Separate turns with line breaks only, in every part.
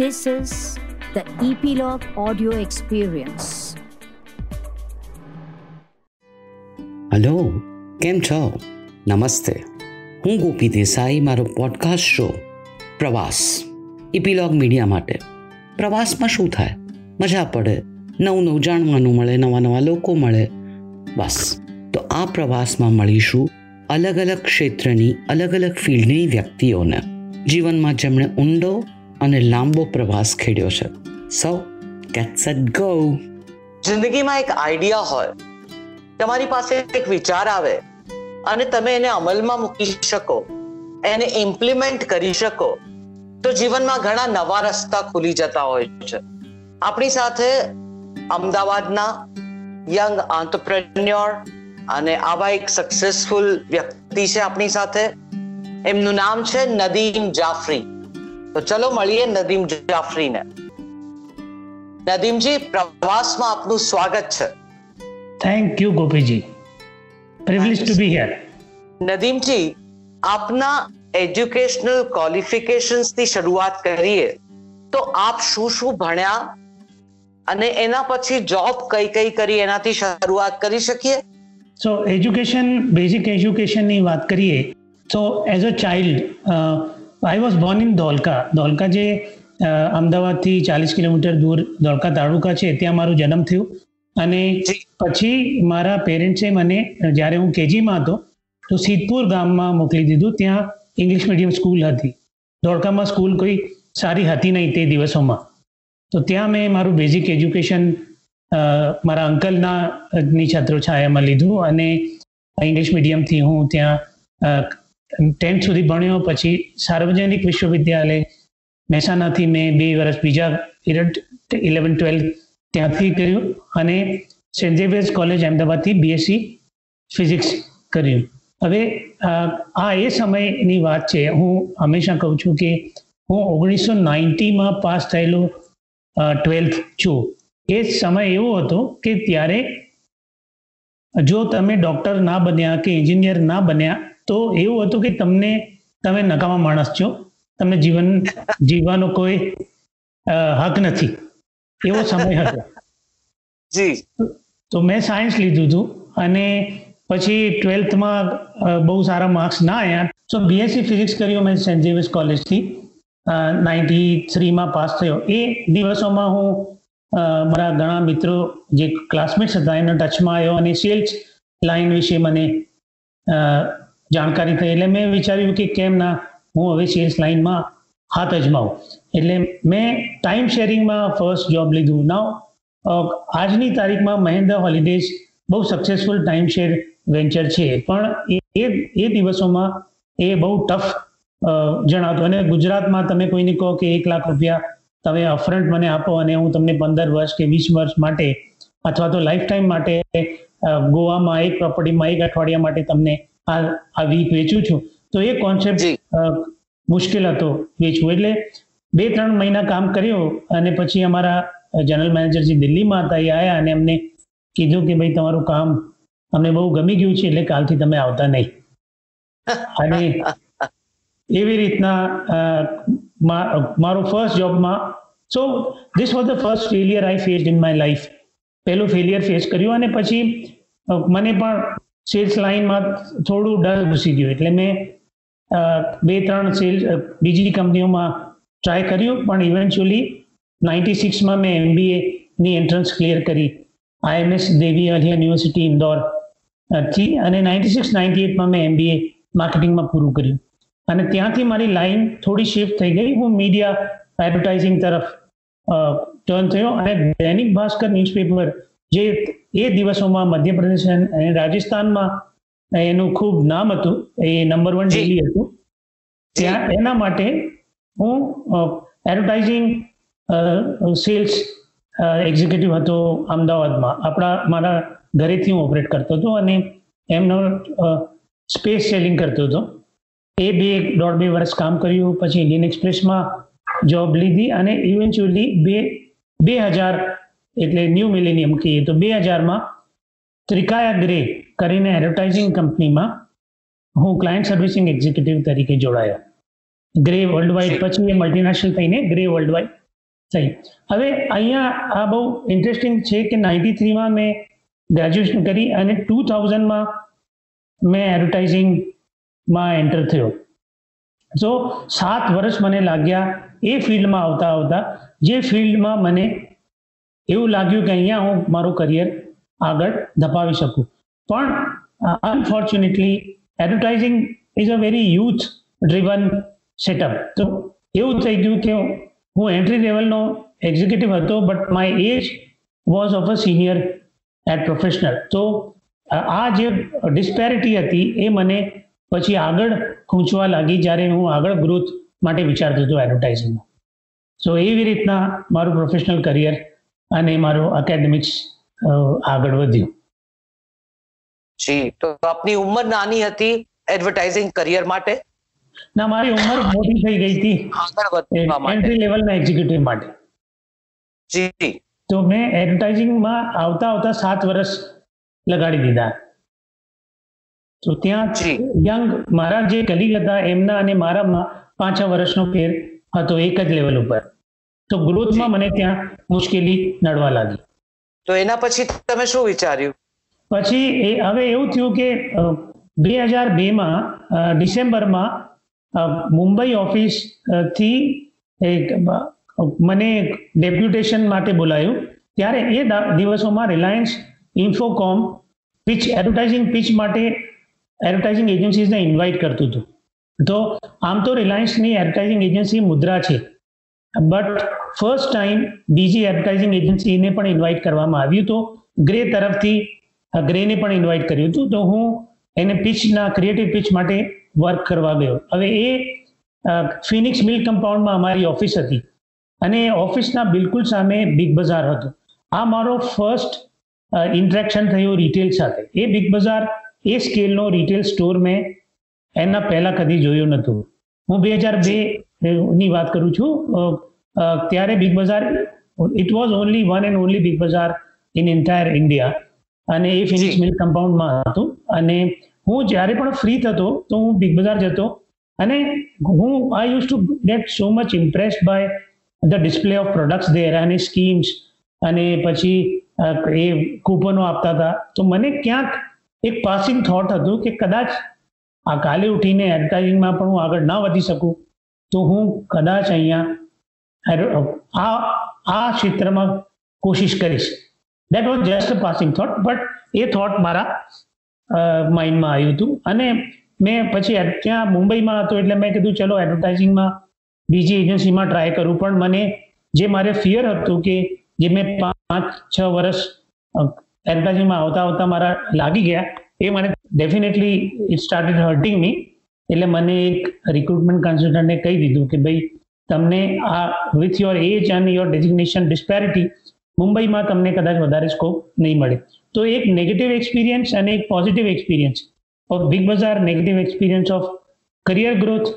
This is the Epilogue Audio Experience.
Hello કેમ છો? નમસ્તે. હું ગોપી દેસાઈ, મારો પોડકાસ્ટ શો પ્રવાસ. ઇપીલોગ મીડિયા માટે. પ્રવાસમાં શું થાય? મજા પડે, નવું નવું જાણવાનું મળે, નવા નવા લોકો મળે. બસ. તો આ પ્રવાસમાં મળીશું અલગ અલગ ક્ષેત્રની, અલગ અલગ ફિલ્ડની વ્યક્તિઓને. જીવનમાં જેમણે ઊંડો અને લાંબો પ્રવાસ ખેડ્યો છે. સો ગેટ સેટ ગો
જિંદગીમાં એક આઈડિયા હોય, તમારી પાસે એક વિચાર આવે, અને તમે એને અમલમાં મૂકી શકો, એને ઇમ્પ્લિમેન્ટ કરી શકો, તો જીવનમાં ઘણા નવા રસ્તા ખુલી જતા હોય છે. આપણી સાથે અમદાવાદના યંગ આંતરપ્રેન્યોર અને આવા એક સક્સેસફુલ વ્યક્તિ છે આપણી સાથે. એમનું નામ છે નદીમ જાફરી. તો ચલો મળીએ નદીમ જાફરીને નદીમજી પ્રવાસમાં આપનું સ્વાગત છે.
Thank you Gopiji. Privilege to be here
Nadeemji આપના એજ્યુકેશનલ ક્વોલિફિકેશન્સથી શરૂઆત કરીએ. તો આપ શું શું ભણ્યા અને એના પછી જોબ કઈ કઈ કરી એનાથી શરૂઆત કરી શકીએ?
સો એજ્યુકેશન બેઝિક એજ્યુકેશનની વાત કરીએ તો as a child I was born in Dholka Dholka જે અમદાવાદથી ચાલીસ કિલોમીટર દૂર ધોલકા તાલુકા છે ત્યાં મારો જન્મ થયો. અને પછી મારા પેરેન્ટ્સે મને જ્યારે હું કેજીમાં હતો તો સિદ્ધપુર ગામમાં મોકલી દીધું. ત્યાં ઇંગ્લિશ મીડિયમ સ્કૂલ હતી. ધોળકામાં સ્કૂલ કોઈ સારી હતી નહીં તે દિવસોમાં. તો ત્યાં મેં મારું બેઝિક એજ્યુકેશન મારા અંકલના ની છત્રોછાયામાં લીધું અને ઇંગ્લિશ મીડિયમથી હું ત્યાં ટેન્થ સુધી ભણ્યો, પછી સાર્વજનિક વિશ્વવિદ્યાલય, મહેસાણાથી મેં બે વર્ષ બીજા ઇલેવન ટ્વેલ્થ ત્યાંથી કર્યું અને સેન્ટ ઝેવિયર્સ કોલેજ અમદાવાદથી બીએસસી ફિઝિક્સ કર્યું. હવે આ એ સમયની વાત છે. હું હંમેશા કહું છું કે હું ઓગણીસો નાઇન્ટીમાં પાસ થયેલું ટ્વેલ્થ છું. એ સમય એવો હતો કે ત્યારે જો તમે ડૉક્ટર ના બન્યા કે એન્જિનિયર ના બન્યા તો એવું હતું કે તમને તમે નકામા માણસ છો. તમને જીવન જીવવાનો કોઈ હક નથી. એવો સમય હતો.
જી.
તો મેં સાયન્સ લીધું હતું અને પછી ટ્વેલ્થમાં બહુ સારા માર્ક્સ ના આવ્યા તો બીએસસી ફિઝિક્સ કર્યું મેં સેન્ટ ઝેવિયર્સ કોલેજથી નાઇન્ટી થ્રીમાં પાસ થયો. એ દિવસોમાં હું મારા ઘણા મિત્રો જે ક્લાસમેટ્સ હતા એના ટચમાં આવ્યો અને સેલ્સ લાઈન વિશે મને જાણકારી થઈ. એટલે મેં વિચાર્યું કે કેમ ના, હું હવે સેલ્સ લાઈનમાં હાથ અજમાવું. એટલે મેં ટાઈમ શેરિંગમાં ફર્સ્ટ જોબ લીધું. નાવ આજની તારીખમાં મહેન્દ્ર હોલિડેઝ બહુ સક્સેસફુલ ટાઈમ શેર વેન્ચર છે. પણ એ એ દિવસોમાં એ બહુ ટફ જણાવતું. અને ગુજરાતમાં તમે કોઈને કહો કે એક લાખ રૂપિયા તમે અફ્રન્ટ મને આપો અને હું તમને પંદર વર્ષ કે વીસ વર્ષ માટે અથવા તો લાઈફ ટાઈમ માટે ગોવામાં એક પ્રોપર્ટીમાં એક અઠવાડિયા માટે તમને આ વીક વેચું છું. તો એ કોન્સેપ્ટ મુશ્કેલ હતો વેચવું. એટલે બે ત્રણ મહિના કામ કર્યું અને પછી અમારા જનરલ મેનેજર જે દિલ્હીમાં હતા એ આવ્યા અને અમને કીધું કે ભાઈ તમારું કામ અમને બહુ ગમી ગયું છે એટલે કાલથી તમે આવતા નહીં. અને એવી રીતના મારો ફર્સ્ટ જોબમાં so this was the first failure I faced in my life પહેલું ફેલિયર ફેસ કર્યું અને પછી મને પણ સેલ્સ લાઇનમાં થોડું ડર ઘૂસી ગયું. એટલે મેં બે, ત્રણ સેલ્સ બીજી કંપનીઓમાં ટ્રાય કર્યું, પણ ઇવેન્ચ્યુઅલી નાઇન્ટી સિક્સમાં મેં એમબીએની એન્ટ્રન્સ ક્લિયર કરી. આઈએમએસ દેવી અલિયા યુનિવર્સિટી ઇન્દોરથી, અને નાઇન્ટી સિક્સ નાઇન્ટી એટમાં મેં એમબીએ માર્કેટિંગમાં પૂરું કર્યું. અને ત્યાંથી મારી લાઇન થોડી શિફ્ટ થઈ ગઈ. હું મીડિયા એડવર્ટાઇઝિંગ તરફ ટર્ન થયો. અને દૈનિક ભાસ્કર ન્યૂઝપેપર જે એ દિવસોમાં મધ્યપ્રદેશ અને રાજસ્થાનમાં એનું ખૂબ નામ હતું. એ નંબર વન ડેલી હતું. ત્યાં એના માટે હું એડવર્ટાઇઝિંગ સેલ્સ એક્ઝિક્યુટિવ હતો અમદાવાદમાં. આપણા મારા ઘરેથી હું ઓપરેટ કરતો હતો અને એમનો સ્પેસ સેલિંગ કરતો હતો. એ બે દોઢ બે વર્ષ કામ કર્યું. પછી ઇન્ડિયન એક્સપ્રેસમાં જોબ લીધી અને ઇવેન્ચ્યુઅલી બે બે હજાર એટલે ન્યૂ મિલેનિયમ કહીએ તો બે હજારમાં ત્રિકાયા ગ્રે કરીને એડવર્ટાઇઝિંગ કંપનીમાં હું ક્લાયન્ટ સર્વિસિંગ એક્ઝિક્યુટિવ તરીકે જોડાયો. ગ્રે વર્લ્ડ વાઇડ પછી એ મલ્ટીનેશનલ થઈને ગ્રે વર્લ્ડ વાઇડ થઈ. હવે અહીંયા આ બહુ ઇન્ટરેસ્ટિંગ છે કે નાઇન્ટી થ્રીમાં મેં ગ્રેજ્યુએશન કરી અને ટુ થાઉઝન્ડમાં મેં એડવર્ટાઇઝિંગમાં એન્ટર થયો. સો સાત વર્ષ મને લાગ્યા એ ફિલ્ડમાં આવતા આવતા જે ફિલ્ડમાં મને એવું લાગ્યું કે અહીંયા હું મારું કરિયર આગળ ધપાવી શકું. પણ unfortunately advertising is a very youth driven setup તો એવું થઈ ગયું કે હું એન્ટ્રી લેવલનો એક્ઝિક્યુટિવ હતો but my age was of a senior at professional તો આ જે ડિસ્પેરિટી હતી, એ મને પછી આગળ ખૂંચવા લાગી જ્યારે હું આગળ ગ્રોથ માટે વિચારતો હતો એડવર્ટાઇઝિંગમાં સો એવી રીતના મારું પ્રોફેશનલ કરિયર અને મારું એકેડેમિક્સ આગળ વધ્યું.
જી તો આપની ઉંમર નાની હતી એડવર્ટાઇઝિંગ કરિયર માટે?
ના મારી ઉંમર મોટી થઈ ગઈ હતી.
આગળ વધવા માટે.
એન્ટ્રી લેવલના એક્ઝિક્યુટિવ માટે.
જી.
તો મેં એડવર્ટાઇઝિંગમાં આવતા આવતા સાત વર્ષ લગાડી દીધા. તો ત્યાં. યંગ મારા જે કલીગ હતા એમના અને મારામાં પાંચ વર્ષનો ફેર હતો એક જ લેવલ ઉપર. તો ગ્રોથમાં મને ત્યાં મુશ્કેલી નડવા લાગી.
તો એના પછી તમે શું વિચાર્યું?
પછી એ હવે એવું થયું કે બે હજાર બેમાં ડિસેમ્બરમાં મુંબઈ ઓફિસથી એક મને ડેપ્યુટેશન માટે બોલાયું. ત્યારે એ દિવસોમાં Reliance Infocomm pitch advertising pitch માટે એડવર્ટાઇઝિંગ એજન્સીઝને ઇન્વાઇટ કરતું હતું. તો આમ તો રિલાયન્સની એડવર્ટાઇઝિંગ એજન્સી મુદ્રા છે. બટ ફર્સ્ટ ટાઈમ બીજી એડવર્ટાઇઝિંગ એજન્સીને પણ ઇન્વાઇટ કરવામાં આવ્યું તો ગ્રે તરફથી ગ્રેને પણ ઇન્વાઇટ કર્યું હતું. તો હું એને પિચના ક્રિએટિવ પિચ માટે વર્ક કરવા ગયો. હવે એ ફિનિક્સ મિલ કમ્પાઉન્ડમાં અમારી ઓફિસ હતી. અને એ ઓફિસના બિલકુલ સામે બિગ બજાર હતું. આ મારો ફર્સ્ટ ઇન્ટરેક્શન થયું રિટેલ સાથે. એ બિગ બજાર એ સ્કેલનો રિટેલ સ્ટોર મેં એના પહેલાં કદી જોયું નહોતું. હું બે હજાર બે ની વાત કરું છું. ત્યારે Big Bazaar it was only one and only Big Bazaar in entire India અને એ ફિનિક્સ
જી.
મિલ કમ્પાઉન્ડમાં હતું. અને હું જ્યારે પણ ફ્રી થતો તો હું બિગ બજાર જતો. અને હું I use to get so much impressed by the display of products there અને સ્કીમ્સ અને પછી એ કૂપનો આપતા હતા. તો મને ક્યાંક એક પાસિંગ થોટ હતું કે કદાચ આ કાલે ઉઠીને એડવર્ટાઇઝિંગમાં પણ હું આગળ ના વધી શકું. તો હું કદાચ અહીંયા આ આ ક્ષેત્રમાં કોશિશ કરીશ. That was just passing thought but a thought મારા માઇન્ડમાં આવ્યું હતું. અને મેં પછી ત્યાં મુંબઈમાં હતો એટલે મેં કીધું, ચલો એડવર્ટાઇઝિંગમાં બીજી એજન્સીમાં ટ્રાય કરું. પણ મને જે મારે ફિયર હતું કે જે મેં પાંચ, છ વર્ષ એડવર્ટાઇઝિંગમાં આવતા આવતા મારા લાગી ગયા, એ મને definitely it started hurting me એટલે મને એક રિક્રુટમેન્ટ કન્સલ્ટન્ટે કહી દીધું કે ભાઈ, તમને આ with your age and your designation disparity મુંબઈમાં તમને કદાચ વધારે સ્કોપ નહીં મળે. તો એક નેગેટિવ એક્સપિરિયન્સ અને એક positive experience of Big Bazaar negative experience of career growth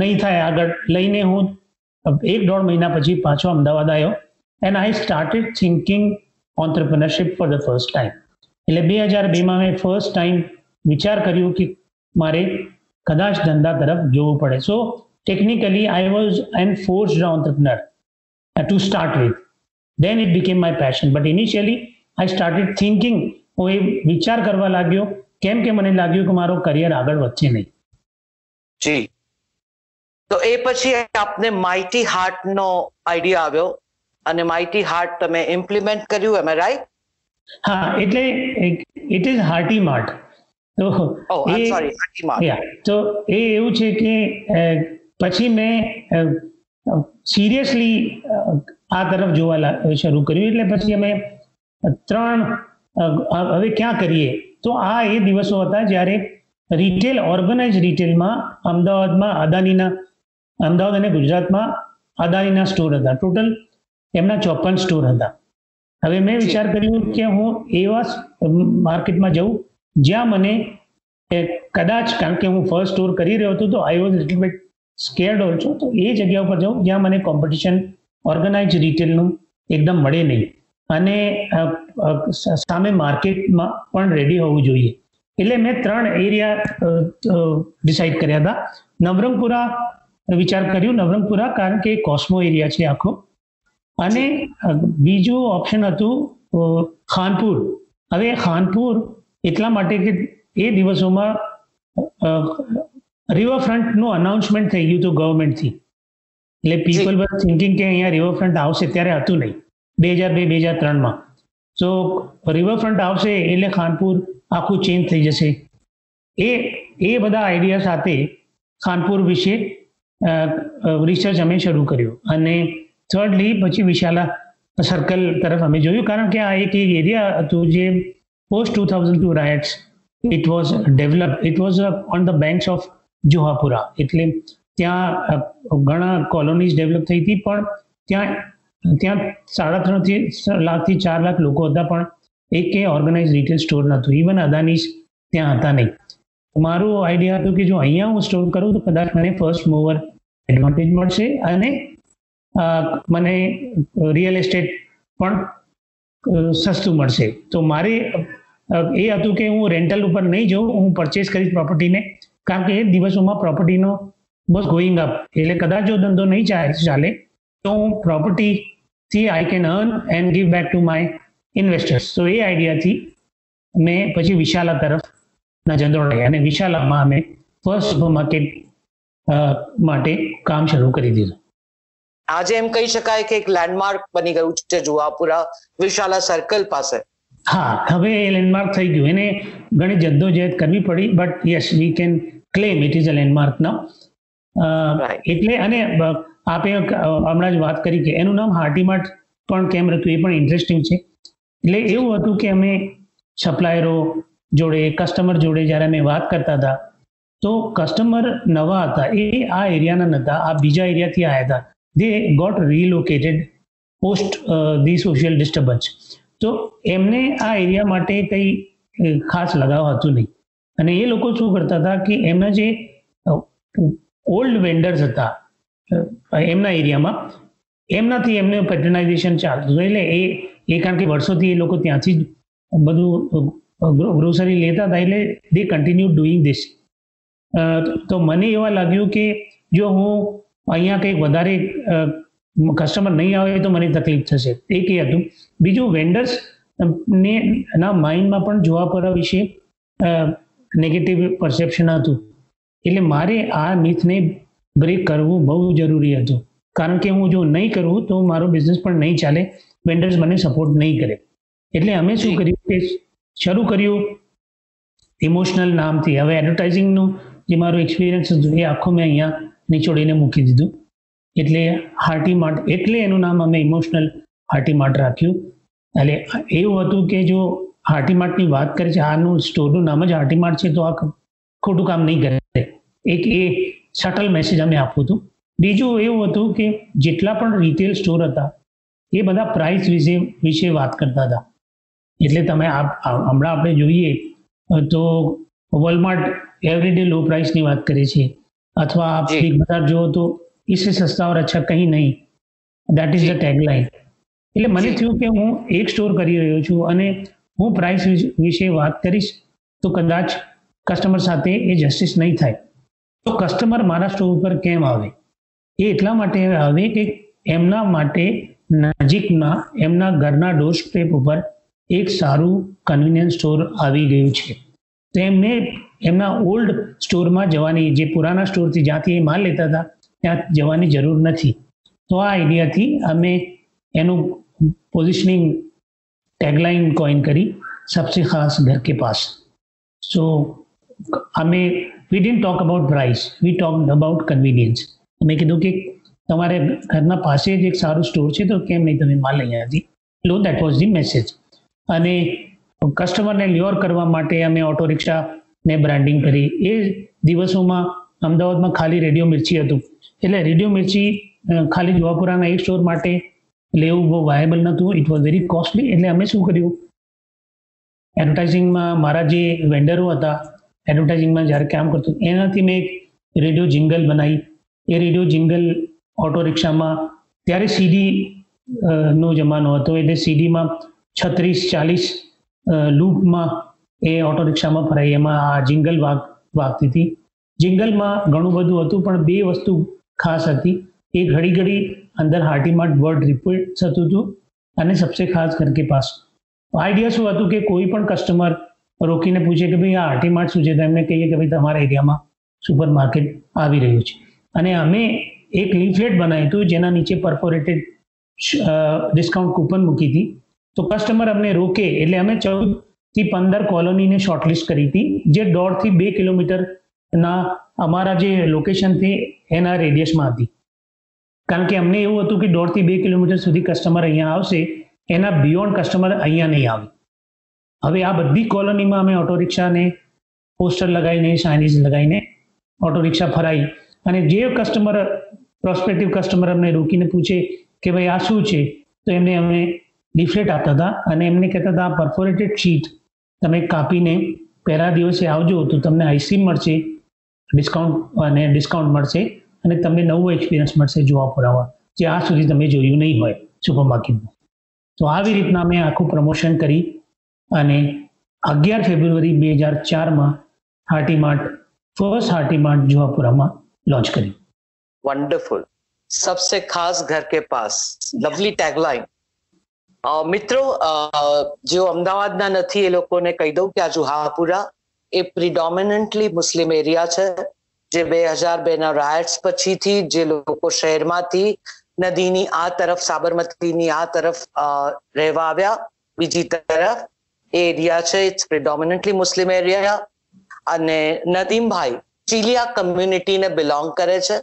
નહીં થાય આગળ લઈને હું એક દોઢ મહિના પછી પાછો અમદાવાદ આવ્યો. And I started thinking entrepreneurship for the first time એટલે બે હજાર બેમાં મેં ફર્સ્ટ ટાઈમ વિચાર કર્યો કે મારે કદાચ ધંધા તરફ જોવું પડે. So technically I was an forced entrepreneur to start with then it became my passion but initially I started thinking હું એ વિચાર કરવા લાગ્યો. કેમ કે મને લાગ્યું કે મારો કરિયર આગળ વધશે નહીં.
જી. તો એ પછી આપને માઇટી હાર્ટ નો આઈડિયા આવ્યો અને માઇટી હાર્ટ તમે ઇમ્પ્લિમેન્ટ કર્યું એમ રાઈટ
હા એટલે ઇટ ઇઝ હાર્ટી માર્ટ તો
ઓ આઈ સોરી
યા તો એ એવું છે કે પછી મેં સિરિયસલી આ તરફ જોવા શરૂ કર્યું. એટલે પછી અમે ત્રણ હવે ક્યાં કરીએ? તો આ એ દિવસો હતા જ્યારે રિટેલ ઓર્ગેનાઇઝ રિટેલમાં અમદાવાદમાં અદાનીના અમદાવાદ અને ગુજરાતમાં અદાનીના સ્ટોર હતા. ટોટલ એમના ચોપન સ્ટોર હતા. હવે મેં વિચાર કર્યો કે હું એવા માર્કેટમાં જઉં જ્યાં મને કદાચ, કારણ કે હું ફર્સ્ટ ટૂર કરી રહ્યો હતો, તો I was little bit scared also તો એ જગ્યા ઉપર જાઉં, જ્યાં મને કોમ્પિટિશન ઓર્ગેનાઇઝ રિટેલનું એકદમ મળે નહીં. અને સામે માર્કેટમાં પણ રેડી હોવું જોઈએ. એટલે મેં ત્રણ એરિયા ડિસાઇડ કર્યા હતા. નવરંગપુરા વિચાર કર્યું, નવરંગપુરા કારણ કે કોસ્મો એરિયા છે આખો. અને બીજું ઓપ્શન હતું ખાનપુર. હવે ખાનપુર એટલા માટે કે એ દિવસોમાં રિવરફ્રન્ટનું અનાઉન્સમેન્ટ થઈ ગયું હતું ગવર્મેન્ટથી એટલે પીપલ વર થિંકિંગ કે અહીંયા રિવરફ્રન્ટ આવશે ત્યારે હતું નહીં. બે હજાર બે બે હજાર ત્રણમાં. સો રિવરફ્રન્ટ આવશે એટલે ખાનપુર આખું ચેન્જ થઈ જશે. એ એ બધા આઈડિયા સાથે ખાનપુર વિશે રિસર્ચ અમે શરૂ કર્યું. અને થર્ડલી પછી વિશાલા સર્કલ તરફ અમે જોયું. કારણ કે આ એક એક એરિયા હતું જે post to riots to was it was develop it was on the of Juhapura એટલે ત્યાં ઘણા કોલોનીઝ ડેવલપ થઈ હતી, પણ ત્યાં ત્યાં સાડા ત્રણથી, લાખથી ચાર લાખ લોકો હતા, પણ એક ઓર્ગેનાઇઝ રિટેલ સ્ટોર નહોતું. ઇવન અદાનીઝ ત્યાં હતા નહીં. મારું આઈડિયા હતું કે જો અહીંયા હું સ્ટોર કરું, તો કદાચ મને ફર્સ્ટ મૂવર એડવાન્ટેજ મળશે અને મને રિયલ એસ્ટેટ પણ સસ્તું મળશે. તો મારે એ હતું કે હું રેન્ટલ ઉપર નહીં જઉં, હું પરચેસ કરીશ પ્રોપર્ટીને કારણ કે એ દિવસોમાં પ્રોપર્ટીનો બસ ગોઈંગ અપ એટલે કદાચ જો ધંધો નહીં ચાલે, તો હું પ્રોપર્ટીથી I can earn and give back to my investors તો એ આઈડિયાથી મેં પછી વિશાલા તરફ નજર દોડાઈ અને વિશાલામાં અમે ફર્સ્ટ સુપર માર્કેટ માટે કામ શરૂ કરી દીધું.
આજે એમ કહી શકાય કે એક લેન્ડમાર્ક બની ગયું છે જુહાપુરા વિશાલા સર્કલ પાસે.
હા હવે એ લેન્ડમાર્ક થઈ ગયું. એને ઘણી જદ્દોજહેદ કરવી પડી but yes we can claim it is a landmark
નામ
એટલે અને આપે હમણાં જ વાત કરી કે એનું નામ હાર્ટીમાર્ટ પણ કેમ રાખ્યું એ પણ ઇન્ટરેસ્ટિંગ છે. એટલે એવું હતું કે અમે સપ્લાયરો જોડે કસ્ટમર જોડે જ્યારે અમે વાત કરતા હતા તો કસ્ટમર નવા હતા. એ આ એરિયાના નહોતા આ બીજા એરિયાથી આવ્યા હતા. They got relocated post the social disturbance તો એમને આ એરિયા માટે કંઈ ખાસ લગાવ હતું નહીં. અને એ લોકો શું કરતા હતા કે એમના જે ઓલ્ડ વેન્ડર્સ હતા એમના એરિયામાં એમનાથી એમને પેટર્નાઇઝેશન ચાલતું એટલે એ એ કારણ કે વર્ષોથી એ લોકો ત્યાંથી જ બધું ગ્રોસરી લેતા હતા, એટલે દે કન્ટિન્યુ ડુઈંગ ધીસ તો મને એવા લાગ્યું કે જો હું અહીંયા કંઈક વધારે કસ્ટમર નહીં આવે તો મને તકલીફ થશે. એક એ હતું. બીજું વેન્ડર્સ ને ના માઇન્ડમાં પણ જોવા પડવા વિશે નેગેટિવ પરસેપ્શન હતું. એટલે મારે આ મિથને બ્રેક કરવું બહુ જરૂરી હતું. કારણ કે હું જો નહીં કરું તો મારો બિઝનેસ પણ નહીં ચાલે. વેન્ડર્સ મને સપોર્ટ નહીં કરે. એટલે અમે શું કર્યું કે શરૂ કર્યું ઇમોશનલ નામથી. હવે એડવર્ટાઇઝિંગનું જે મારું એક્સપિરિયન્સ હતું એ આખું મેં અહીંયા નીચોડીને મૂકી દીધું. એટલે હાર્ટી માર્ટ એટલે એનું નામ અમે ઇમોશનલ હાર્ટી માર્ટ રાખ્યું. એટલે એવું હતું કે જો હાર્ટી માર્ટની વાત કરે છે આનું સ્ટોરનું નામ જ હાર્ટી માર્ટ છે તો આ ખોટું કામ નહીં કરે. એક એ સટલ મેસેજ અમે આપવું હતું. બીજું એવું હતું કે જેટલા પણ રિટેલ સ્ટોર હતા એ બધા પ્રાઇસ વિશે વિશે વાત કરતા હતા. એટલે તમે હમણાં આપણે જોઈએ તો વોલમાર્ટ એવરીડે લો પ્રાઇસની વાત કરે છે. અથવા આપ બજાર જુઓ તો ઈસી સસ્તા ઓર અચ્છા કहीं નહીં ધેટ ઇઝ ધ ટેગલાઇન એટલે મને થયું કે હું એક સ્ટોર કરી રહ્યો છું અને હું પ્રાઇસ વિશે વાત કરીશ તો કદાચ કસ્ટમર સાથે એ જસ્ટિસ નહીં થાય. તો કસ્ટમર મારા સ્ટોર ઉપર કેમ આવે? એ એટલા માટે આવે કે એમના માટે નજીકના એમના ઘરના ડોર સ્ટેપ ઉપર એક સારું કન્વિનિયન્સ સ્ટોર આવી ગયું છે. તો એમને એમના ઓલ્ડ સ્ટોરમાં જવાની જે પુરાના સ્ટોરથી જ્યાંથી એ માલ લેતા હતા ત્યાં જવાની જરૂર નથી. તો આ આઈડિયાથી અમે એનું પોઝિશનિંગ ટેગલાઇન કોઈન કરી સબસે ખાસ ઘર કે પાસ. સો અમે we didn't talk about price we talk about convenience મેં કીધું કે તમારે ઘરના પાસે જ એક સારું સ્ટોર છે તો કેમ નહીં તમે માલ લઈ અહીંયાથી લો દેટ વોઝ ધી મેસેજ અને કસ્ટમરને લ્યોર કરવા માટે અમે ઓટો રિક્ષાને બ્રાન્ડિંગ કરી. એ દિવસોમાં અમદાવાદમાં ખાલી રેડિયો મિર્ચી હતું. એટલે રેડિયો મિર્ચી ખાલી જુવાપુરાના એક સ્ટોર માટે લેવું બહુ વાયબલ નહોતું. ઇટ વોઝ વેરી કોસ્ટલી એટલે અમે શું કર્યું? એડવર્ટાઇઝિંગમાં મારા જે વેન્ડરો હતા, એડવર્ટાઇઝિંગમાં જ્યારે કામ કરતો, એનાથી મેં એક રેડિયો જિંગલ બનાવી. એ રેડિયો જિંગલ ઓટો રિક્ષામાં, ત્યારે સીડી નો જમાનો હતો. એટલે સીડીમાં છત્રીસ, ચાલીસ લૂપમાં એ ઓટો રિક્ષામાં ફરાઈ. એમાં આ જિંગલ વાગ, વાગતી હતી. જિંગલમાં ઘણું બધું હતું, પણ બે વસ્તુ ખાસ હતી. એ ઘડી ઘડી અંદર હાર્ટીમાર્ટ વર્ડ રિપીટ થતું હતું અને સબસે ખાસ ઘર કે પાસ આઈડિયા શું હતું કે કોઈ પણ કસ્ટમર રોકીને પૂછે કે ભાઈ આ હાર્ટીમાર્ટ શું છે, તો એમને કહીએ કે ભાઈ તમારા એરિયામાં સુપર માર્કેટ આવી રહ્યું છે. અને અમે એક લિફલેટ બનાવ્યું હતું, જેના નીચે પરફોરેટેડ ડિસ્કાઉન્ટ કૂપન મૂકી હતી. તો કસ્ટમર અમને રોકે, એટલે અમે ચૌદથી પંદર કોલોનીને શોર્ટલિસ્ટ કરી હતી, જે દોઢથી બે કિલોમીટરના અમારા જે લોકેશનથી એના રેડિયસમાં હતી. કારણ કે અમને એવું હતું કે દોઢથી બે કિલોમીટર સુધી કસ્ટમર અહીંયા આવશે, એના બિયોન્ડ કસ્ટમર અહીંયા નહીં આવે. હવે આ બધી કોલોનીમાં અમે ઓટો રિક્ષાને પોસ્ટર લગાવીને સાઇનેજ લગાવીને ઓટો રિક્ષા ફરાઈ અને જે કસ્ટમર પ્રોસ્પેક્ટિવ કસ્ટમર અમને રોકીને પૂછે કે ભાઈ આ શું છે, તો એમને અમે લિફલેટ આપતા હતા. અને એમને કહેતા હતા, આ પરફોરેટેડ શીટ તમે કાપીને પહેલા દિવસે આવજો, તો તમને આઈસ્ક્રીમ મળશે. ડિસ્કાઉન્ટ અને ડિસ્કાઉન્ટ મળશે અને તમને નવું એક્સપિરિયન્સ મળશે જોવા પુરાવા જે આ સુધી તમે જોયું નહીં હોય સુપરમાર્કેટમાં તો આવી રીતના મેં આખું પ્રમોશન કરી અને અગિયાર ફેબ્રુઆરી બે હજાર ચારમાં હાર્ટીમાર્ટ ફર્સ્ટ હાર્ટીમાર્ટ જોવાપુરામાં લોન્ચ કરી
વન્ડરફુલ सबसे खास घर के पास લવલી ટેગલાઇન મિત્રો અ, જેઓ અમદાવાદના નથી એ લોકોને કહી દઉં કે આ જુહાપુરા એ પ્રિડોમિનન્ટલી મુસ્લિમ એરિયા છે, જે બે હજાર બે ના રાયટ્સ પછીથી જે લોકો શહેરમાંથી નદીની આ તરફ, સાબરમતીની આ તરફ રહેવા આવ્યા. બીજી તરફ એ એરિયા છે ઇટ્સ પ્રિડોમિનન્ટલી મુસ્લિમ એરિયા. અને નદીમભાઈ ચીલિયા કમ્યુનિટીને બિલોંગ કરે છે.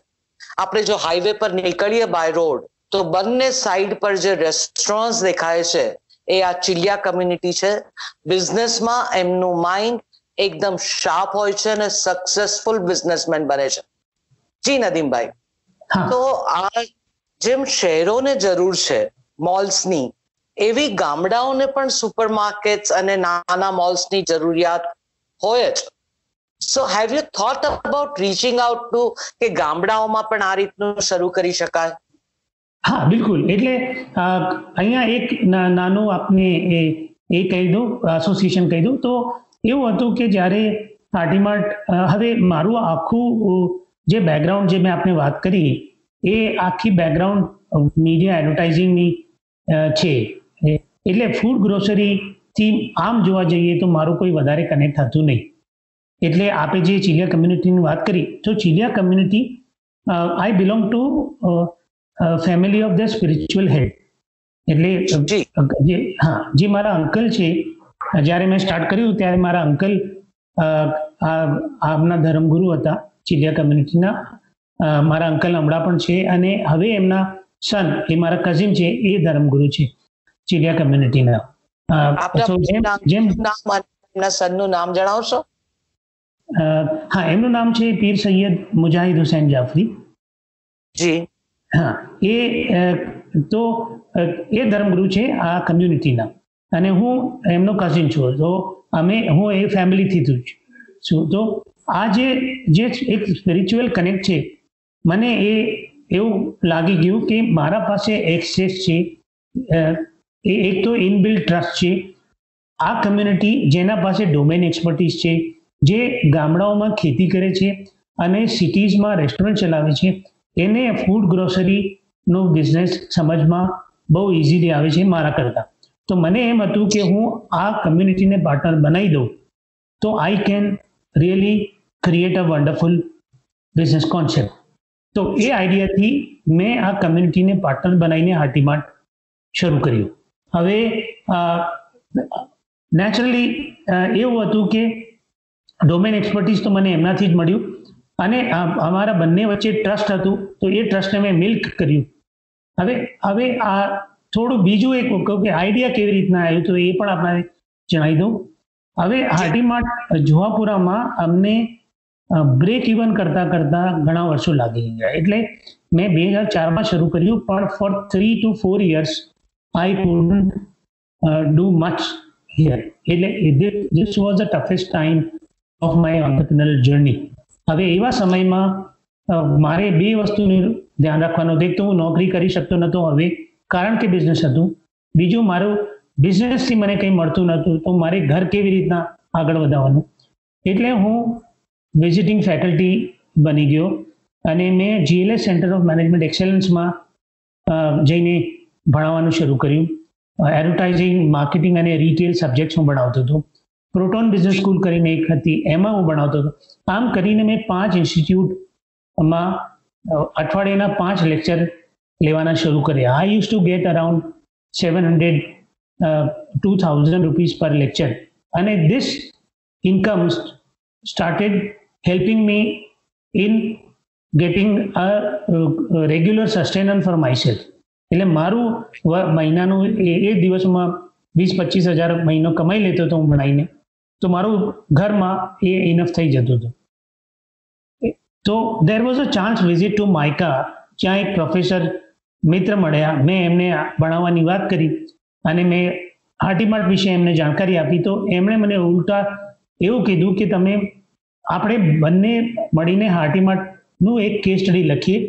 આપણે જો હાઈવે પર નીકળીએ બાય રોડ તો બંને સાઈડ પર જે રેસ્ટોરન્ટ દેખાય છે, એ આ ચિલિયા કમ્યુનિટી છે. બિઝનેસમાં એમનું માઇન્ડ એકદમ શાર્પ હોય છે અને સક્સેસફુલ બિઝનેસમેન બને છે. જી નદીમભાઈ. તો આ જેમ શહેરોને જરૂર છે મોલ્સની એવી ગામડાઓને પણ સુપરમાર્કેટ્સ અને નાના મોલ્સની જરૂરિયાત હોય જ. So have you thought about reaching out to કે ગામડાઓમાં પણ આ રીતનું શરૂ કરી શકાય?
હા બિલકુલ. એટલે અહીંયા એક નાનું આપને એ એ કહી દઉં એસોસિએશન કહી દઉં. તો એવું હતું કે જ્યારે અ, હવે મારું આખું જે બેકગ્રાઉન્ડ જે મેં આપને વાત કરી એ આખી બેકગ્રાઉન્ડ મીડિયા એડવર્ટાઇઝિંગની છે. એટલે ફૂડ ગ્રોસરીથી આમ જોવા જઈએ તો મારું કોઈ વધારે કનેક્ટ થતું નહીં. એટલે આપે જે ચીલિયા કમ્યુનિટીની વાત કરી તો Chiliya community I belong to family of the spiritual head એટલે
જે.
હા જે મારા અંકલ છે જ્યારે મેં સ્ટાર્ટ કર્યું ત્યારે મારા અંકલ આમના ધર્મગુરુ હતા ચીલિયા કમ્યુનિટીના મારા અંકલ હમણાં પણ છે અને હવે એમના સન એ મારા કઝિન છે એ ધર્મગુરુ છે ચીલિયા કમ્યુનિટીના જેમ
એમના સનનું નામ જણાવશો?
હા એમનું નામ છે પીર સૈયદ મુજાહિદ હુસૈન જાફરી.
જી.
હા એ તો એ ધર્મગુરુ છે આ કમ્યુનિટીના અને હું એમનો કઝિન છું. તો અમે, હું એ ફેમિલીથી છું. તો આ જે જે એક સ્પિરિચ્યુઅલ કનેક્ટ છે, મને એ, એવું લાગી ગયું કે મારા પાસે એક્સેસ છે. એ એક તો ઇનબિલ્ડ ટ્રસ્ટ છે. આ કમ્યુનિટી જેના પાસે ડોમેન એક્સપર્ટીઝ છે, જે ગામડાઓમાં ખેતી કરે છે અને સિટીઝમાં રેસ્ટોરન્ટ ચલાવે છે, એને ફૂડ ગ્રોસરીનો બિઝનેસ સમજમાં બહુ ઇઝીલી આવે છે મારા કરતાં. તો મને એમ હતું કે હું આ કમ્યુનિટીને પાર્ટનર બનાવી દઉં. તો I can really create a wonderful business concept તો એ આઈડિયાથી મેં આ કમ્યુનિટીને પાર્ટનર બનાવીને હાટીમાટ શરૂ કર્યું. હવે નેચરલી એવું હતું કે ડોમેન એક્સપર્ટીઝ તો મને એમનાથી જ મળ્યું અને અમારા બંને વચ્ચે ટ્રસ્ટ હતું. તો એ ટ્રસ્ટને મેં મિલ્ક કર્યું. હવે હવે આ થોડું બીજું એક કહું કે આઈડિયા કેવી રીતના આવ્યું તો એ પણ આપણે જણાવી દઉં. હવે હાટીમાટ જુહાપુરામાં અમને બ્રેક ઇવન કરતા કરતા ઘણા વર્ષો લાગી ગયા. એટલે મેં બે હજાર ચારમાં શરૂ કર્યું પણ four three two four years I couldn't do much here એટલે this was the toughest time of my entrepreneurial journey હવે એવા સમયમાં મારે બે વસ્તુનું ધ્યાન રાખવાનું હતું. એક તો હું નોકરી કરી શકતો નહોતો હવે કારણ કે બિઝનેસ હતું. બીજું, મારું બિઝનેસથી મને કંઈ મળતું નહોતું, તો મારે ઘર કેવી રીતના આગળ વધારવાનું? એટલે હું વિઝિટિંગ ફેકલ્ટી બની ગયો અને મેં જીએલએસ સેન્ટર ઓફ મેનેજમેન્ટ એક્સેલન્સમાં જઈને ભણાવવાનું શરૂ કર્યું. એડવર્ટાઇઝિંગ માર્કેટિંગ અને રિટેલ સબ્જેક્ટ્સ હું ભણાવતો હતો. પ્રોટોન બિઝનેસ સ્કૂલ કરીને એક હતી, એમાં હું ભણાવતો હતો. આમ કરીને મેં પાંચ ઇન્સ્ટિટ્યૂટમાં અઠવાડિયાના પાંચ લેક્ચર લેવાના શરૂ કર્યા. I use to get around seven hundred to thousand rupees per lecture અને this income started helping me in getting a regular sustenance for myself એટલે મારું મહિનાનું એ દિવસમાં વીસ પચીસ હજાર મહિનો કમાઈ લેતો હતો હું ભણાઈને, તો મારું ઘરમાં એ ઇનફ થઈ જતું હતું. તો there was a chance visit to MICA જ્યાં એક પ્રોફેસર મિત્ર મળ્યા, મેં એમને ભણાવવાની વાત કરી અને મેં હાર્ટીમાર્ટ વિશે એમને જાણકારી આપી. તો એમણે મને ઉલટા એવું કીધું કે તમે, આપણે બંને મળીને હાર્ટીમાર્ટનું એક કેસ સ્ટડી લખીએ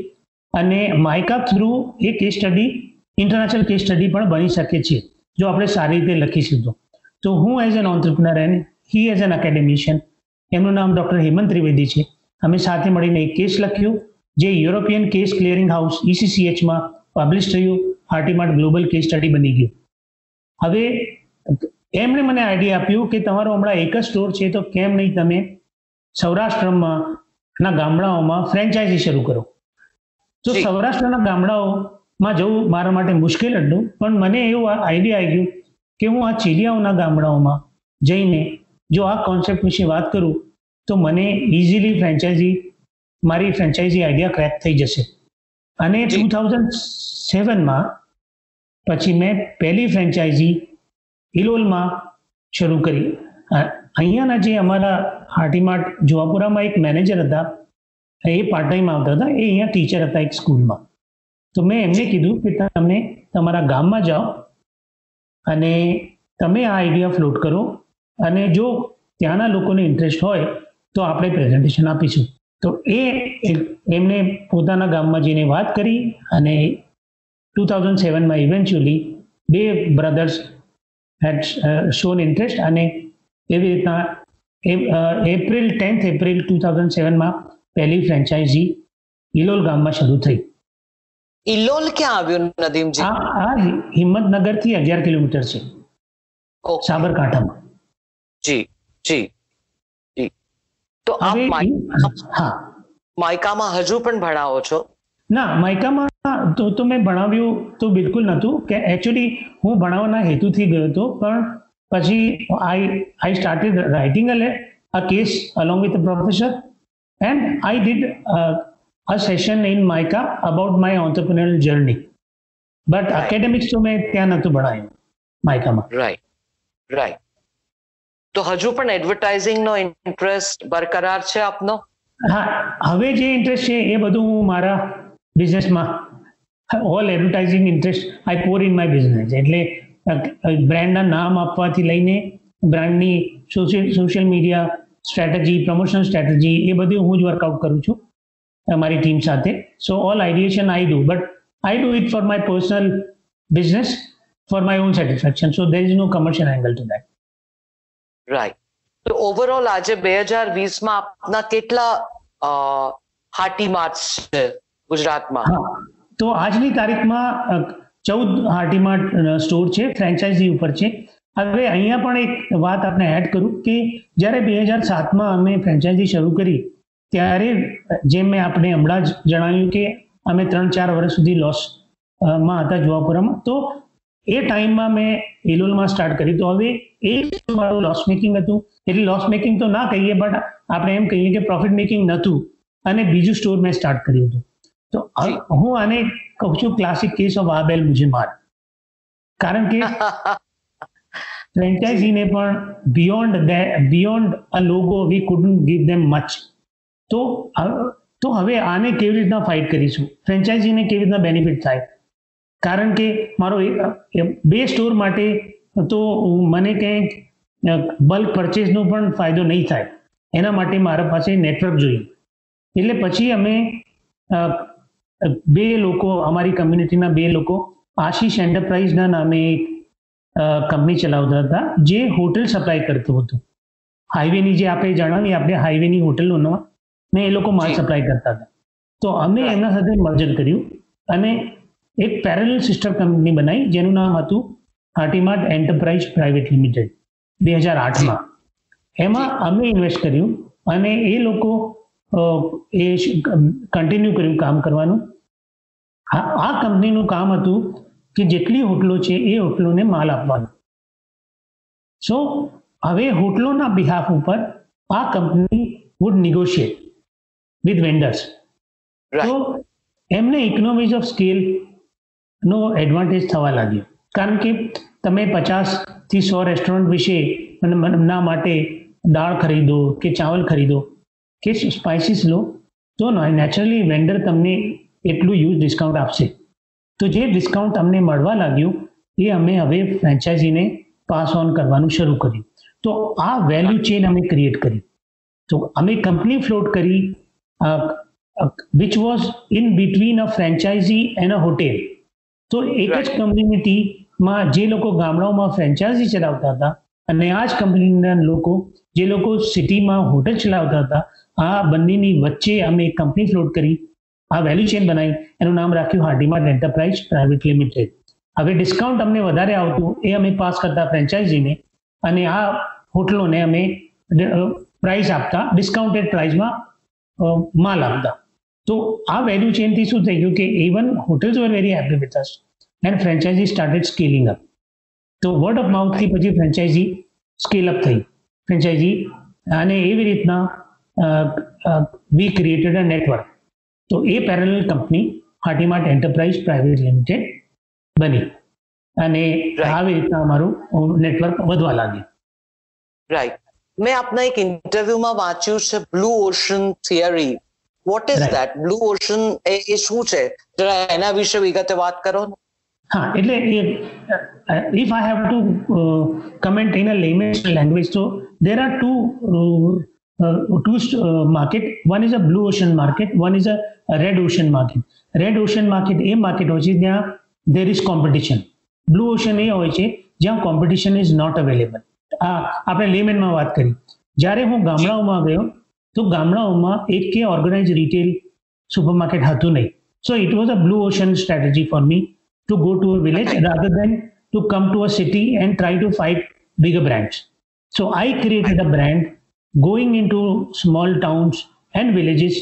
અને માયકા થ્રુ એ case study international case study પણ બની શકે છે, જો આપણે સારી રીતે લખીશું તો. તો હું as an entrepreneur and he as an academician એમનું નામ ડૉક્ટર હેમંત ત્રિવેદી છે. અમે સાથે મળીને એક કેસ લખ્યું, જે યુરોપિયન કેસ ક્લિયરિંગ હાઉસ ઈસીસીએચમાં પબ્લિશ થયું હાર્ટીમાર્ટ ગ્લોબલ કેસ સ્ટડી બની ગયું. હવે એમણે મને આઈડિયા આપ્યું કે તમારો હમણાં એક જ સ્ટોર છે તો કેમ નહીં તમે સૌરાષ્ટ્રમાં ના ગામડાઓમાં ફ્રેન્ચાઇઝી શરૂ કરો? તો સૌરાષ્ટ્રના ગામડાઓમાં જવું મારા માટે મુશ્કેલ હતું પણ મને એવું આઈડિયા આવી ગયું કે હું આ ચીડિયાઓના ગામડાઓમાં જઈને જો આ કોન્સેપ્ટ વિશે વાત કરું તો મને ઇઝીલી ફ્રેન્ચાઇઝી મારી ફ્રેન્ચાઇઝી આઈડિયા ક્રેક થઈ જશે. અને ટુ થાઉઝન્ડ સેવનમાં પછી મેં પહેલી ફ્રેન્ચાઇઝી ઇલોલમાં શરૂ કરી. અહીંયાના જે અમારા હાટીમાટ જોવાપુરામાં એક મેનેજર હતા એ પાર્ટ ટાઈમ આવતા હતા એ અહીંયા ટીચર હતા એક સ્કૂલમાં તો મેં એમને કીધું કે તમે તમારા ગામમાં જાઓ અને તમે આ આઈડિયા ફ્લોટ કરો અને જો ત્યાંના લોકોને ઇન્ટરેસ્ટ હોય તો આપણે પ્રેઝન્ટેશન આપીશું. તો એ એમને પોતાના ગામમાં જઈને વાત કરી અને ટુ થાઉઝન્ડ સેવનમાં ઇવેન્ચ્યુઅલી બે બ્રધર્સ હેડ શોન ઇન્ટરેસ્ટ અને એવી રીતના April tenth April two thousand સેવનમાં પહેલી ફ્રેન્ચાઇઝી ઇલોલ ગામમાં શરૂ થઈ.
ઇલોલ ક્યાં આવ્યું નદીમજી?
આ હિંમતનગરથી અગિયાર કિલોમીટર છે. સાબરકાંઠામાં.
જી જી. તો આપ
હા.
માયકામાં હજુ પણ ભણાવો છો?
ના માયકામાં તો તો મેં ભણાવ્યું તો બિલકુલ નહોતું કે એકચ્યુઅલી હું ભણાવવાના હેતુથી ગયો હતો પણ પછી I I started writing a case along with professor and I did a session in MICA about my entrepreneurial journey
but
academics તો મેં ત્યાં નહોતું ભણાવ્યું માયકામાં
રાઈટ રાઈટ તો હજુ પણ એડવર્ટાઇઝિંગ નો ઇન્ટરેસ્ટ બરકરાર છે આપનો?
હા, હવે જે ઇન્ટરેસ્ટ છે એ બધું હું મારા બિઝનેસમાં all advertising interest I pour in my business એટલે બ્રાન્ડના નામ આપવાથી લઈને બ્રાન્ડની social media strategy promotion strategy એ બધું હું જ વર્કઆઉટ કરું છું મારી ટીમ સાથે. So all ideation I do but I do it for my personal business for my own satisfaction so there is no commercial angle to that
right તો overall આજે બે હજાર વીસમાં આપના કેટલા હાર્ટી માર્ક્સ છે ગુજરાતમાં?
તો આજની તારીખમાં ચૌદ હાર્ટીમાર્ટ સ્ટોર છે ફ્રેન્ચાઇઝી ઉપર છે. હવે અહીંયા પણ એક વાત આપણે એડ કરું કે જ્યારે બે હજાર સાતમાં અમે ફ્રેન્ચાઇઝી શરૂ કરી, ત્યારે જેમ મેં આપણે હમણાં જ જણાવ્યું કે અમે ત્રણ ચાર વર્ષ સુધી લોસમાં હતા જુવાપુરામાં તો એ ટાઈમમાં મેં એલોલમાં સ્ટાર્ટ કરી. તો હવે એ મારું લોસ મેકિંગ હતું. એટલે લોસ મેકિંગ તો ના કહીએ બટ આપણે એમ કહીએ કે પ્રોફિટ મેકિંગ નહોતું. અને બીજું સ્ટોર મેં સ્ટાર્ટ કર્યું હતું. તો
જી.
હું આને કહું છું ક્લાસિક કેસ ઓફ આબેલ મુજે માર કારણ કે ફ્રેન્ચાઇઝીને પણ beyond beyond a logo we couldn't give them much તો તો હવે આને કેવી રીતના ફાઇટ કરીશું? ફ્રેન્ચાઇઝીને કેવી રીતના બેનિફિટ થાય? કારણ કે મારો બે સ્ટોર માટે તો મને કંઈક બલ્ક પરચેસનો પણ ફાયદો નહીં થાય. એના માટે મારા પાસે નેટવર્ક જોઈએ. એટલે પછી અમે બે લોકો અમારી કમ્યુનિટીના બે લોકો આશીષ એન્ટરપ્રાઇઝના નામે એક કંપની ચલાવતા હતા જે હોટેલ સપ્લાય કરતું હતું. હાઈવેની જે આપણે જણાવી આપણે હાઈવેની હોટેલોનો ને એ લોકો માલ સપ્લાય કરતા હતા. તો અમે એમના સાથે મર્જર કર્યું અને એક પેરેલલ સિસ્ટર કંપની બનાવી જેનું નામ હતું હાટીમાર્ટ એન્ટરપ્રાઇઝ પ્રાઇવેટ લિમિટેડ બે હજાર આઠમાં. એમાં અમે ઇન્વેસ્ટ કર્યું અને એ લોકો એ કન્ટિન્યુ કર્યું કામ કરવાનું. આ આ કંપનીનું કામ હતું કે જેટલી હોટલો છે એ હોટલોને માલ આપવાનો. સો હવે હોટલોના બિહાફ ઉપર આ company would negotiate with vendors તો એમને ઇકોનોમીઝ ઓફ સ્કેલ નો એડવાન્ટેજ થવા લાગ્યો. કારણ કે તમે પચાસથી સો રેસ્ટોરન્ટ વિશે ના માટે દાળ ખરીદો કે ચાવલ ખરીદો કે સ્પાઇસીસ લો તો નેચરલી વેન્ડર તમને એટલું યુઝ ડિસ્કાઉન્ટ આપશે. તો જે ડિસ્કાઉન્ટ અમને મળવા લાગ્યું એ અમે હવે ફ્રેન્ચાઇઝીને પાસ ઓન કરવાનું શરૂ કર્યું. તો આ વેલ્યુ ચેન અમે ક્રિએટ કરી. તો અમે કંપની ફ્લોટ કરી which was in between a franchisee and a hotel તો એક જ કમ્યુનિટીમાં જે લોકો ગામડાઓમાં ફ્રેન્ચાઇઝી ચલાવતા હતા અને આ જ કંપનીના લોકો જે લોકો સિટીમાં હોટેલ ચલાવતા હતા, આ બંનેની વચ્ચે અમે એક કંપની ફ્લોટ કરી, આ વેલ્યુ ચેન બનાવી, એનું નામ રાખ્યું હાર્ડીમાર્ટ એન્ટરપ્રાઇઝ પ્રાઇવેટ લિમિટેડ હવે ડિસ્કાઉન્ટ અમને વધારે આવતું, એ અમે પાસ કરતા ફ્રેન્ચાઇઝીને અને આ હોટલોને અમે પ્રાઇસ આપતા ડિસ્કાઉન્ટેડ પ્રાઇસમાં માલ આપતા. તો આ વેલ્યુ ચેનથી શું થઈ ગયું કે even hotels were very happy with us and franchisee started scaling up તો વર્ડ ઓફ માઉથથી પછી ફ્રેન્ચાઇઝી સ્કેલ અપ થઈ. ફ્રેન્ચાઇઝી અને એવી રીતના વી ક્રિએટેડ અ નેટવર્ક તો એ parallel company Hatimart enterprise private limited બની. અને આવી રીતના અમારું નેટવર્ક વધવા લાગ્યું.
રાઈટ મેં આપના એક ઇન્ટરવ્યુમાં વાંચ્યું છે blue ocean theory what
is
that blue ocean એ શું છે? જરા એના વિશે વિગતે વાત કરો ને.
હા, એટલે if I have to comment in a layman's language તો there are two two market one is a blue ocean market one is a red ocean market red ocean market A market હોય છે જ્યાં there is competition blue ocean એ હોય છે જ્યાં competition is not available આ આપણે લેમેનમાં વાત કરી. જ્યારે હું ગામડાઓમાં ગયો, તો ગામડાઓમાં એક કે ઓર્ગેનાઇઝ રિટેલ સુપરમાર્કેટ હતું નહીં. So it was a blue ocean strategy for me to go to a village
Okay.
rather than to come to a city and try to fight bigger brands. So I created a brand going into small towns and villages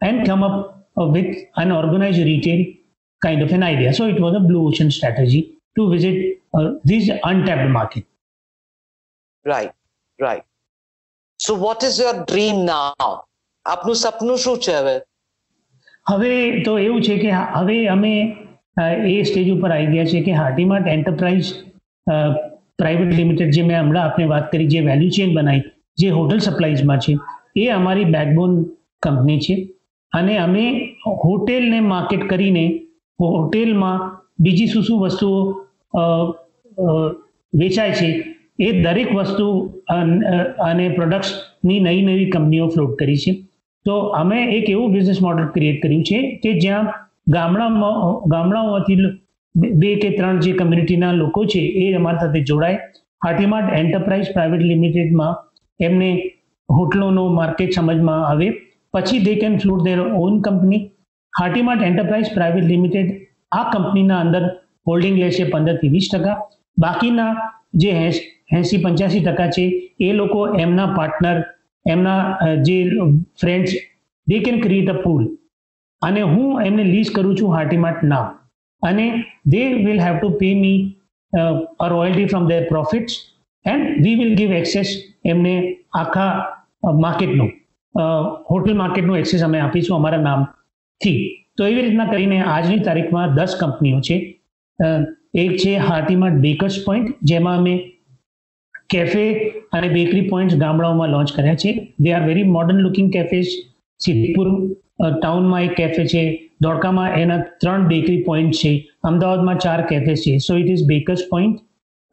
and come up uh, with an organized retail kind of an idea. So it was a blue ocean strategy to visit uh, this untapped market.
Right right so what is your dream now આપનું સપનું શું છે હવે
હવે તો એવું છે કે હવે અમે અ, એ સ્ટેજ ઉપર આવી ગયા છે કે હાટીમાર્ટ એન્ટરપ્રાઇઝ પ્રાઇવેટ લિમિટેડ જે મેં હમણાં આપને વાત કરી, જે વેલ્યુ ચેન બનાવી જે હોટલ સપ્લાયઝમાં છે, એ અમારી બેકબોન કંપની છે. અને અમે હોટેલને માર્કેટ કરીને, હોટેલમાં બીજી શું શું વસ્તુઓ વેચાય છે, એ દરેક વસ્તુ અને પ્રોડક્ટ્સની નવી નવી કંપનીઓ ફ્લોટ કરી છે. તો અમે એક એવું બિઝનેસ મોડલ ક્રિએટ કર્યું છે કે જ્યાં ગામડામાં, ગામડાઓમાંથી બે- કે ત્રણ જે કમ્યુનિટીના લોકો છે, એ અમારી સાથે જોડાય. હાટીમાટ એન્ટરપ્રાઇઝ પ્રાઇવેટ લિમિટેડમાં એમને હોટલોનો માર્કેટ સમજમાં આવે. પછી they can float there on company Hatimart enterprise private limited આ કંપનીના અંદર હોલ્ડિંગ લેશે પંદરથી વીસ ટકા. બાકીના જે એંસી પંચ્યાસી ટકા છે, એ લોકો એમના પાર્ટનર એમના જે friends they can create a pool અને હું એમને લીઝ કરું છું હાટીમાટ નામ. અને they will have to pay me a royalty from their profits and we will give access એમને આખા માર્કેટનું હોટલ માર્કેટનું એક્સેસ અમે આપીશું અમારા નામથી. તો એવી રીતના કરીને આજની તારીખમાં દસ કંપનીઓ છે. એક છે હાટીમાં બેકર્સ પોઈન્ટ, જેમાં અમે કેફે અને બેકરી પોઈન્ટ ગામડાઓમાં લોન્ચ કર્યા છે. They are very modern looking cafes Siddhpur ટાઉનમાં એક કેફે છે. ધોળકામાં એના ત્રણ બેકરી પોઈન્ટ છે. અમદાવાદમાં ચાર કેફે છે. So it is bakers point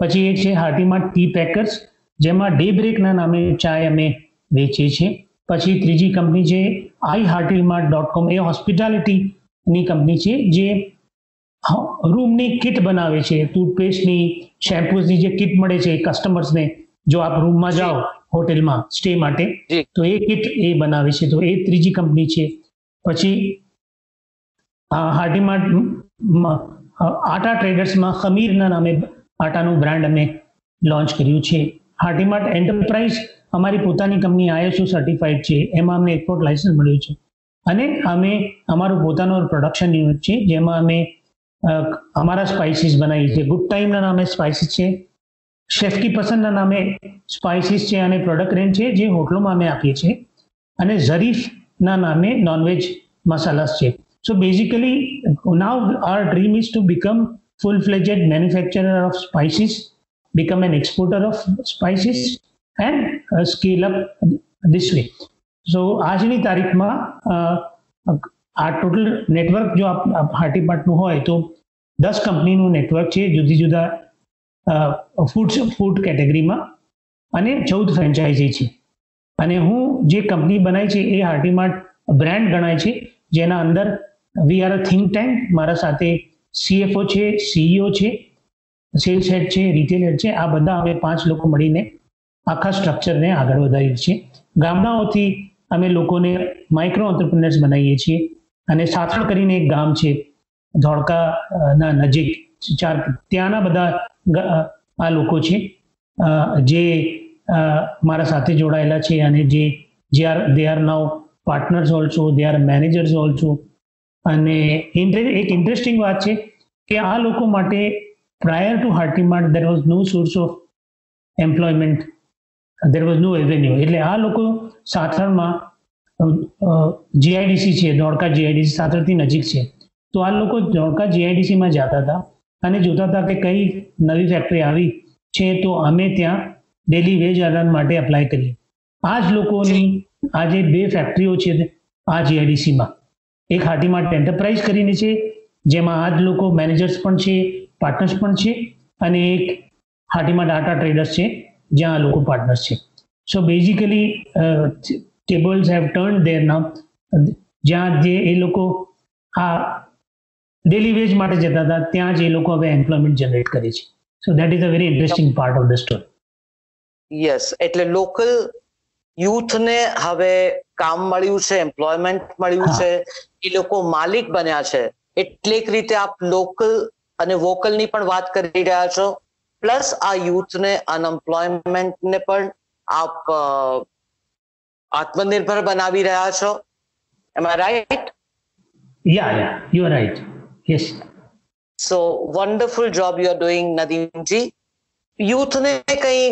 પછી એક છે હાર્ટીમાં ટી પેકર્સ જેમાં ડે બ્રેકના નામે ચાય અમે વેચીએ છીએ. પછી ત્રીજી કંપની છે આઈ હાર્ટીમાર્ટ ડોટ કોમ એ હોસ્પિટાલિટીની કંપની છે જે રૂમની કિટ બનાવે છે. ટૂથપેસ્ટની શેમ્પૂઝની જે કિટ મળે છે કસ્ટમર્સને જો આપ રૂમમાં જાઓ હોટેલમાં સ્ટે માટે તો એ કિટ એ બનાવે છે. તો એ ત્રીજી કંપની છે. પછી હાર્ટીમાર્ટ આટા ટ્રેડર્સમાં ખમીરના નામે આટાનું બ્રાન્ડ અમે લોન્ચ કર્યું છે. હાર્ટીમાર્ટ એન્ટરપ્રાઇઝ અમારી પોતાની કંપની આઈએસઓ સર્ટિફાઈડ છે. એમાં અમને એક્સપોર્ટ લાયસન્સ મળ્યું છે. અને અમે અમારું પોતાનું પ્રોડક્શન યુનિટ છે, જેમાં અમે અમારા સ્પાઇસીસ બનાવી છે ગુડ ટાઈમના નામે સ્પાઇસીસ છે શેફકી પસંદના નામે સ્પાઇસીસ છે અને પ્રોડક્ટ રેન્જ છે, જે હોટલોમાં અમે આપીએ છીએ. અને ઝરીફના નામે નોનવેજ મસાલાસ છે. So basically now our dream is to become full fledged manufacturer of spices become an exporter of spices and uh, scale up this way. So આજની તારીખમાં આ ટોટલ નેટવર્ક જો હાર્ટી પાર્ટનું હોય તો દસ કંપનીનું નેટવર્ક છે જુદી જુદા ફૂડ ફૂડ કેટેગરીમાં અને ચૌદ ફ્રેન્ચાઇઝી છે. અને હું જે કંપની બનાવી છે એ હાર્ટીમાર્ટ બ્રાન્ડ ગણાય છે. જેના અંદર we are a think tank મારા સાથે સીએફઓ છે સીઈઓ છે સેલ્સ હેડ છે રિટેલ હેડ છે, આ બધા અમે પાંચ લોકો મળીને આખા સ્ટ્રક્ચરને આગળ વધારીએ છીએ. ગામડાઓથી અમે લોકોને માઇક્રો ઓન્ટરપ્રિનર્સ બનાવીએ છીએ અને સાથળ કરીને એક ગામ છે ધોળકાના નજીક, ચાર, ત્યાંના બધા આ લોકો છે જે મારા સાથે જોડાયેલા છે અને જે જે are they are now partners also they are managers also અને એક ઇન્ટરેસ્ટિંગ વાત છે કે આ લોકો માટે prior to Hartimart, there was no source of employment. There was no revenue. એટલે આ લોકો સાથળમાં જીઆઈડીસી છે ધોળકા જીઆઈડીસી સાથળથી નજીક છે તો આ લોકો ધોળકા જીઆઈડીસીમાં જતા હતા અને જોતા હતા કે કઈ નવી ફેક્ટરી આવી છે તો અમે ત્યાં ડેલી વેજ અર્ન માટે એપ્લાય કરીએ આ જ. લોકોની આ જે બે ફેક્ટરીઓ છે આ જીઆઈડીસીમાં એક હાટીમાર્ટ એન્ટરપ્રાઇઝ કરીને છે જેમાં આ જ લોકો મેનેજર્સ પણ છે પાર્ટનર્સ પણ છે અને એક હાટીમાં ડાટા ટ્રેડર્સ છે જ્યાં આ લોકો પાર્ટનર્સ છે. So basically tables have turn there નામ જ્યાં જે એ લોકો આ ડેલી વેજ માટે જતા હતા ત્યાં જ એ લોકો હવે એમ્પ્લોયમેન્ટ જનરેટ કરે છે. So that is a very interesting part of the story
yes એટલે લોકલ યુથને હવે કામ મળ્યું છે એમ્પ્લોયમેન્ટ મળ્યું છે એ લોકો માલિક બન્યા છે. એટલે એક રીતે આપ લોકલ અને વોકલની પણ વાત કરી રહ્યા છો. પ્લસ આ યુથને અનએમ્પ્લોયમેન્ટને પણ આપ આત્મનિર્ભર બનાવી રહ્યા છો. Am I right
yeah yeah you are right yes
so wonderful job you are doing Nadeemji યુથને કંઈ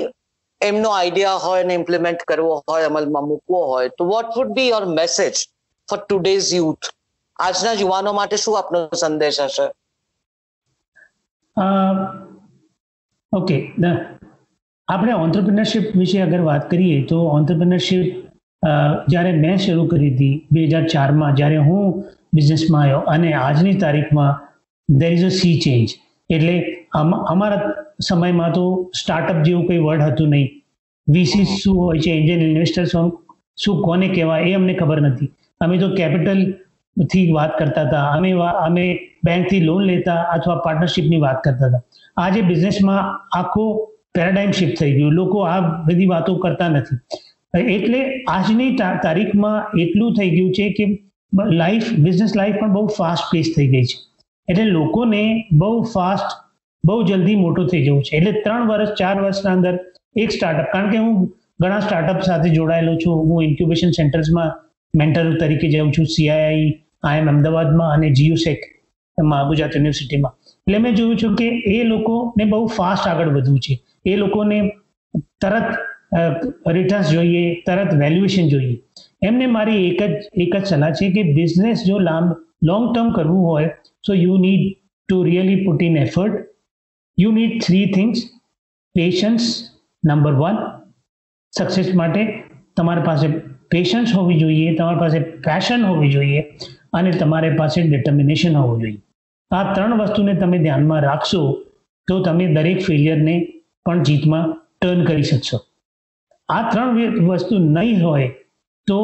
એમનો આઈડિયા હોય અને ઇમ્પ્લિમેન્ટ કરવો હોય, અમલમાં મૂકવો હોય, તો what would be your message for today's youth આજના યુવાનો માટે શું આપનો સંદેશ હશે?
ઓકે આપણે ઓન્ટરપ્રિનરશિપ વિશે અગર વાત કરીએ, તો ઓન્ટરપ્રિનરશિપ જ્યારે મેં શરૂ કરી હતી બે હજાર ચારમાં, જ્યારે હું બિઝનેસમાં આવ્યો અને આજની તારીખમાં there is a sea change એટલે અમારા સમયમાં તો સ્ટાર્ટઅપ જેવું કંઈ વર્ડ હતું નહીં. વીસી શું હોય છે એન્જિયન ઇન્વેસ્ટર્સ શું કોને કહેવાય એ અમને ખબર નથી. અમે તો કેપિટલથી વાત કરતા હતા. અમે અમે બેંકથી લોન લેતા અથવા પાર્ટનરશિપની વાત કરતા હતા. આજે બિઝનેસમાં આખો પેરાડાઇમ શિફ્ટ થઈ ગયું. લોકો આ બધી વાતો કરતા નથી. એટલે આજની તારીખમાં એટલું થઈ ગયું છે કે લાઈફ બિઝનેસ લાઈફ પણ બહુ ફાસ્ટ પેસ થઈ ગઈ છે. એટલે લોકોને બહુ ફાસ્ટ બહુ જલ્દી મોટું થઈ જવું છે. એટલે ત્રણ વર્ષ, ચાર વર્ષના અંદર એક સ્ટાર્ટઅપ કારણ કે હું ઘણા સ્ટાર્ટઅપ સાથે જોડાયેલો છું. હું ઇન્ક્યુબેશન સેન્ટર્સમાં મેન્ટર તરીકે જાઉં છું. સીઆઈઆઈ આઈએમ અમદાવાદમાં અને જીયુસેક એમાં ગુજરાત યુનિવર્સિટીમાં એટલે મેં જોયું છું કે એ લોકોને બહુ ફાસ્ટ આગળ વધવું છે. એ લોકોને તરત રિટર્ન્સ જોઈએ, તરત વેલ્યુએશન જોઈએ. એમને મારી એક જ એક જ સલાહ છે કે બિઝનેસ જો લાંબ લોંગ ટર્મ કરવું હોય so you need to really put in effort you need three things patience number one success માટે તમારી પાસે પેશન્સ હોવી જોઈએ, તમારી પાસે પેશન હોવી જોઈએ અને તમારી પાસે ડિટર્મિનેશન હોવું જોઈએ. આ ત્રણ વસ્તુને તમે ધ્યાનમાં રાખશો તો તમે દરેક ફેલિયરને પણ જીતમાં ટર્ન કરી શકશો. આ ત્રણ વસ્તુ નહીં હોય તો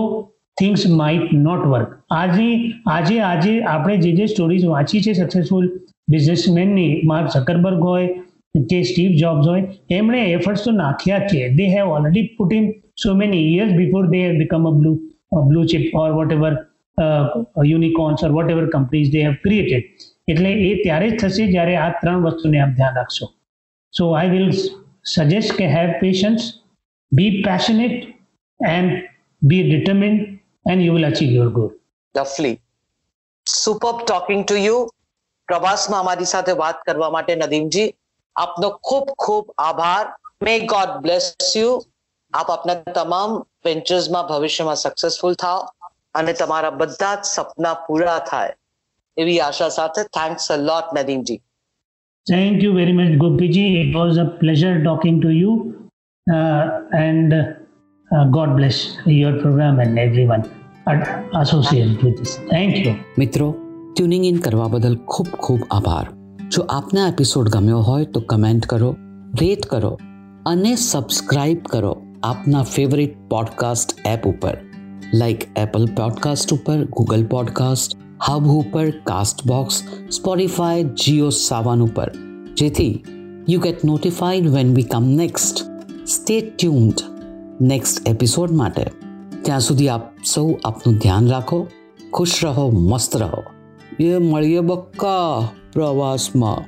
થિંગ્સ માઇટ નોટ વર્ક આજે આજે આજે આપણે જે જે સ્ટોરીઝ વાંચી છે સક્સેસફુલ બિઝનેસમેનની માર્ક ઝકરબર્ગ હોય કે સ્ટીવ જોબ્સ હોય, એમણે એફર્ટ્સ તો નાખ્યા છે. They have already put in so many years before they have become a blue a blue chip or whatever unicorns or whatever companies they have created એટલે એ ત્યારે જ થશે જ્યારે આ ત્રણ વસ્તુને આપ ધ્યાન રાખશો. સો આઈ વિલ સજેસ્ટ કે have patience be passionate and be determined and you will achieve your goal
lovely super talking to you પ્રવાસમાં અમારી સાથે વાત કરવા માટે નદીમજી આપનો ખૂબ ખૂબ આભાર મે ગોડ બ્લેસ યુ આપ આપના તમામ વેન્ચર્સમાં ભવિષ્યમાં સક્સેસફુલ થાઓ અને તમારા બધા જ સપના પૂરા થાય એવી આશા સાથે thanks a lot Nadeemji
Thank you very much, Gopiji. It was a pleasure talking to you. Uh, and uh, God bless your program and everyone associated with this. Thank you.
મિત્રો ટ્યુનિંગ ઇન કરવા બદલ ખૂબ ખૂબ આભાર. જો આપને episode ગમ્યો હોય તો કમેન્ટ કરો રેટ કરો અને સબસ્ક્રાઇબ કરો આપના ફેવરિટ પોડકાસ્ટ એપ ઉપર. લાઈક એપલ પોડકાસ્ટ ઉપર ગૂગલ પોડકાસ્ટ હબ ઉપર કાસ્ટ બોક્સ સ્પોટીફાય જીઓ સાવન ઉપર. જેથી you get notified when we come next stay tuned next episode માટે. ત્યાં સુધી આપ સૌ આપનું ધ્યાન રાખો, ખુશ રહો, મસ્ત રહો. એ મળીએ બક્કા પ્રવાસમાં.